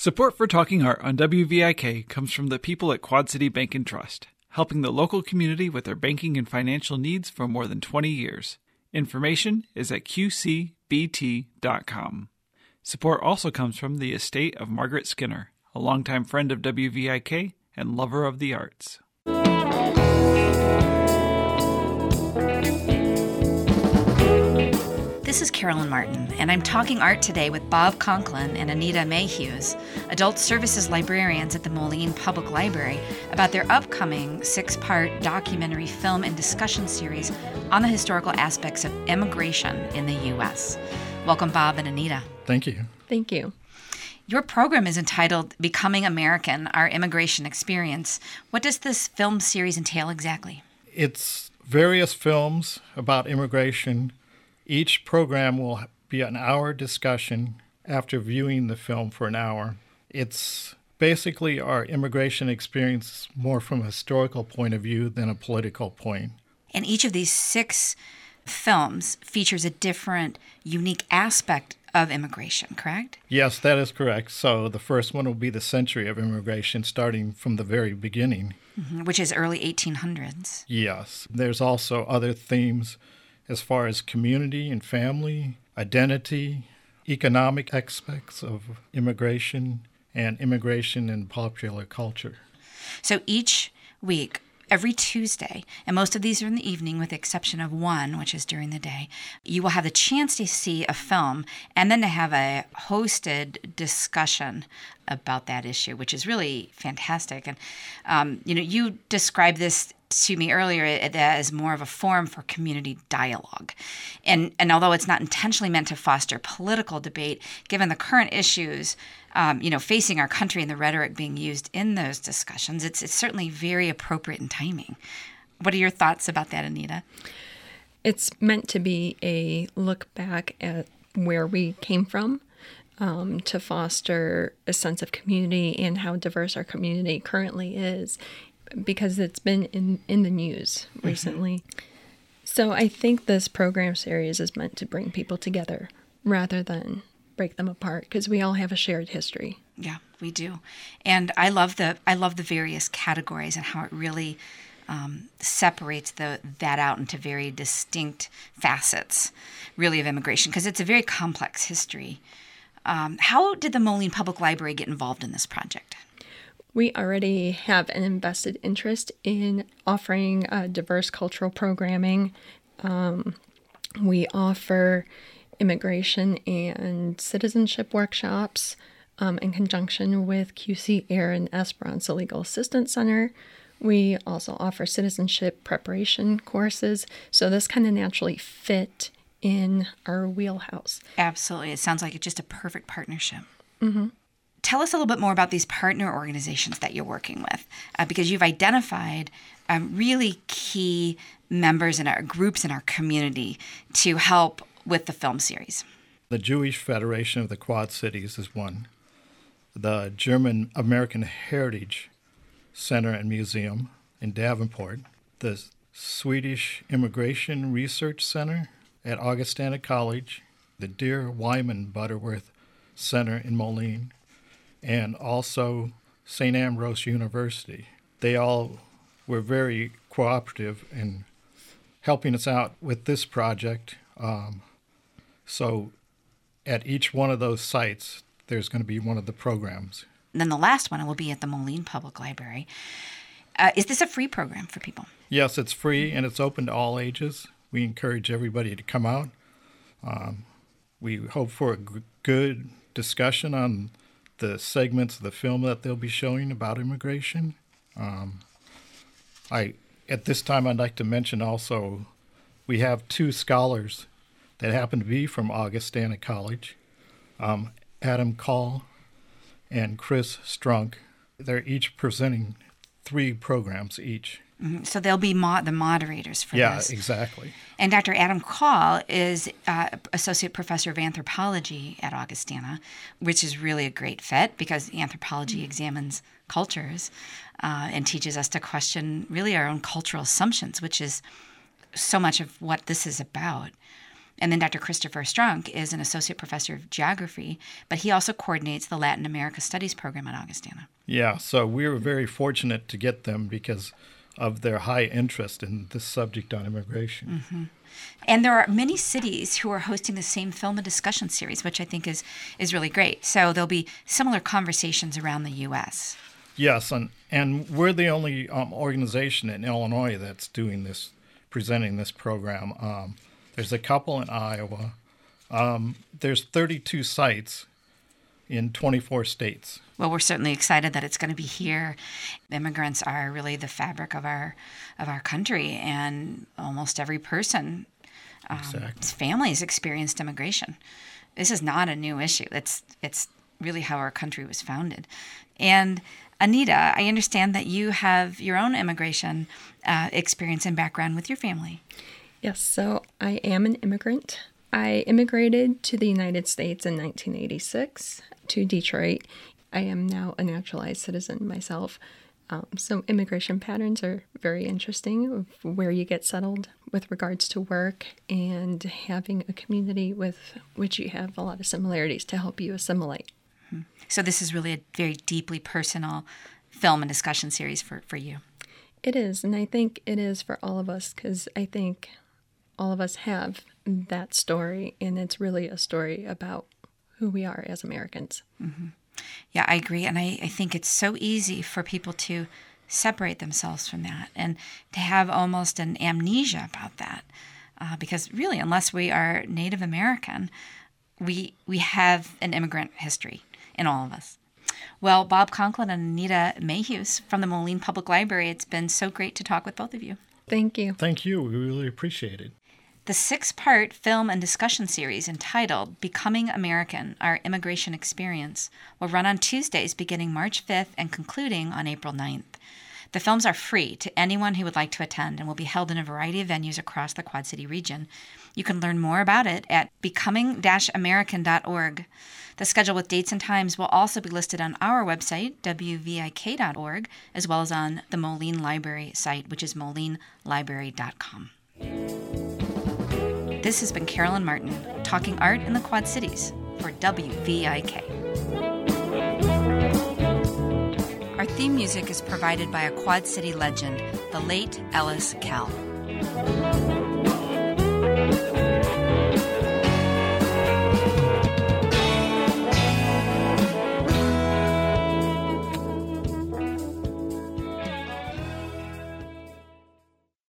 Support for Talking Art on WVIK comes from the people at Quad City Bank and Trust, helping the local community with their banking and financial needs for more than 20 years. Information is at qcbt.com. Support also comes from the estate of Margaret Skinner, a longtime friend of WVIK and lover of the arts. This is Carolyn Martin, and I'm talking art today with Bob Conklin and Anita Mehuys, adult services librarians at the Moline Public Library, about their upcoming six part documentary film and discussion series on the historical aspects of immigration in the U.S. Welcome, Bob and Anita. Thank you. Thank you. Your program is entitled Becoming American Our Immigration Experience. What does this film series entail exactly? It's various films about immigration each program will be an hour discussion after viewing the film for an hour. It's basically our immigration experience more from a historical point of view than a political point. And each of these six films features a different, unique aspect of immigration, correct? Yes, that is correct. So the first one will be the century of immigration, starting from the very beginning, mm-hmm, which is early 1800s. Yes. There's also other themes as far as community and family, identity, economic aspects of immigration, and immigration in popular culture. So each week, every Tuesday, and most of these are in the evening with the exception of one, which is during the day, you will have the chance to see a film and then to have a hosted discussion about that issue, which is really fantastic. And, um, you know, you describe this to me earlier as more of a forum for community dialogue. And, and although it's not intentionally meant to foster political debate, given the current issues um, you know, facing our country and the rhetoric being used in those discussions, it's, it's certainly very appropriate in timing. What are your thoughts about that, Anita? It's meant to be a look back at where we came from um, to foster a sense of community and how diverse our community currently is because it's been in, in the news mm-hmm. recently. Mm-hmm. So I think this program series is meant to bring people together rather than break them apart because we all have a shared history. Yeah, we do. And I love the I love the various categories and how it really um, separates the that out into very distinct facets, really, of immigration because it's a very complex history. Um, how did the Moline Public Library get involved in this project? We already have an invested interest in offering uh, diverse cultural programming. Um, we offer immigration and citizenship workshops um, in conjunction with QC Aaron Esperanza Legal Assistance Center. We also offer citizenship preparation courses. So this kind of naturally fit in our wheelhouse. Absolutely. It sounds like it's just a perfect partnership. Mm-hmm tell us a little bit more about these partner organizations that you're working with, uh, because you've identified um, really key members in our groups in our community to help with the film series. The Jewish Federation of the Quad Cities is one. The German American Heritage Center and Museum in Davenport. The Swedish Immigration Research Center at Augustana College. The Deere-Wiman Butterworth Center in Moline and also St. Ambrose University. They all were very cooperative in helping us out with this project. Um, so at each one of those sites, there's going to be one of the programs. And then the last one will be at the Moline Public Library. Uh, is this a free program for people? Yes, it's free and it's open to all ages. We encourage everybody to come out. Um, we hope for a g- good discussion on the segments of the film that they'll be showing about immigration. Um, I at this time I'd like to mention also we have two scholars that happen to be from Augustana College, um, Adam Kaul and Chris Strunk. They're each presenting three programs each. Mm-hmm. So they'll be mo- the moderators for yeah, this. Yeah, exactly. And Dr. Adam Kaul is uh, associate professor of anthropology at Augustana, which is really a great fit because anthropology mm-hmm. examines cultures uh, and teaches us to question really our own cultural assumptions, which is so much of what this is about. And then Dr. Christopher Strunk is an associate professor of geography, but he also coordinates the Latin America Studies program at Augustana. Yeah, so we were very fortunate to get them because of their high interest in this subject on immigration. Mm-hmm. And there are many cities who are hosting the same film and discussion series, which I think is is really great. So there'll be similar conversations around the U.S. Yes, and and we're the only um, organization in Illinois that's doing this, presenting this program. Um, there's a couple in Iowa. Um, there's 32 sites in 24 states. Well, we're certainly excited that it's going to be here. Immigrants are really the fabric of our of our country, and almost every person, um, Exactly. family has experienced immigration. This is not a new issue. It's it's really how our country was founded. And Anita, I understand that you have your own immigration uh, experience and background with your family. Yes, so I am an immigrant. I immigrated to the United States in 1986 to Detroit. I am now a naturalized citizen myself. Um, so, immigration patterns are very interesting where you get settled with regards to work and having a community with which you have a lot of similarities to help you assimilate. So this is really a very deeply personal film and discussion series for, for you. It is, and I think it is for all of us because I think all of us have that story, and it's really a story about who we are as Americans. Yeah, I agree. And I, I think it's so easy for people to separate themselves from that and to have almost an amnesia about that. Uh, because really, unless we are Native American, we, we have an immigrant history in all of us. Well, Bob Conklin and Anita Mehuys from the Moline Public Library, it's been so great to talk with both of you. Thank you. Thank you. We really appreciate it. The six part film and discussion series entitled Becoming American Our Immigration Experience will run on Tuesdays beginning March 5th and concluding on April 9th. The films are free to anyone who would like to attend and will be held in a variety of venues across the Quad City region. You can learn more about it at becoming american.org. The schedule with dates and times will also be listed on our website, wvik.org, as well as on the Moline Library site, which is molinelibrary.com. This has been Carolyn Martin talking art in the Quad Cities for WVIK. Our theme music is provided by a Quad City legend, the late Ellis Kell.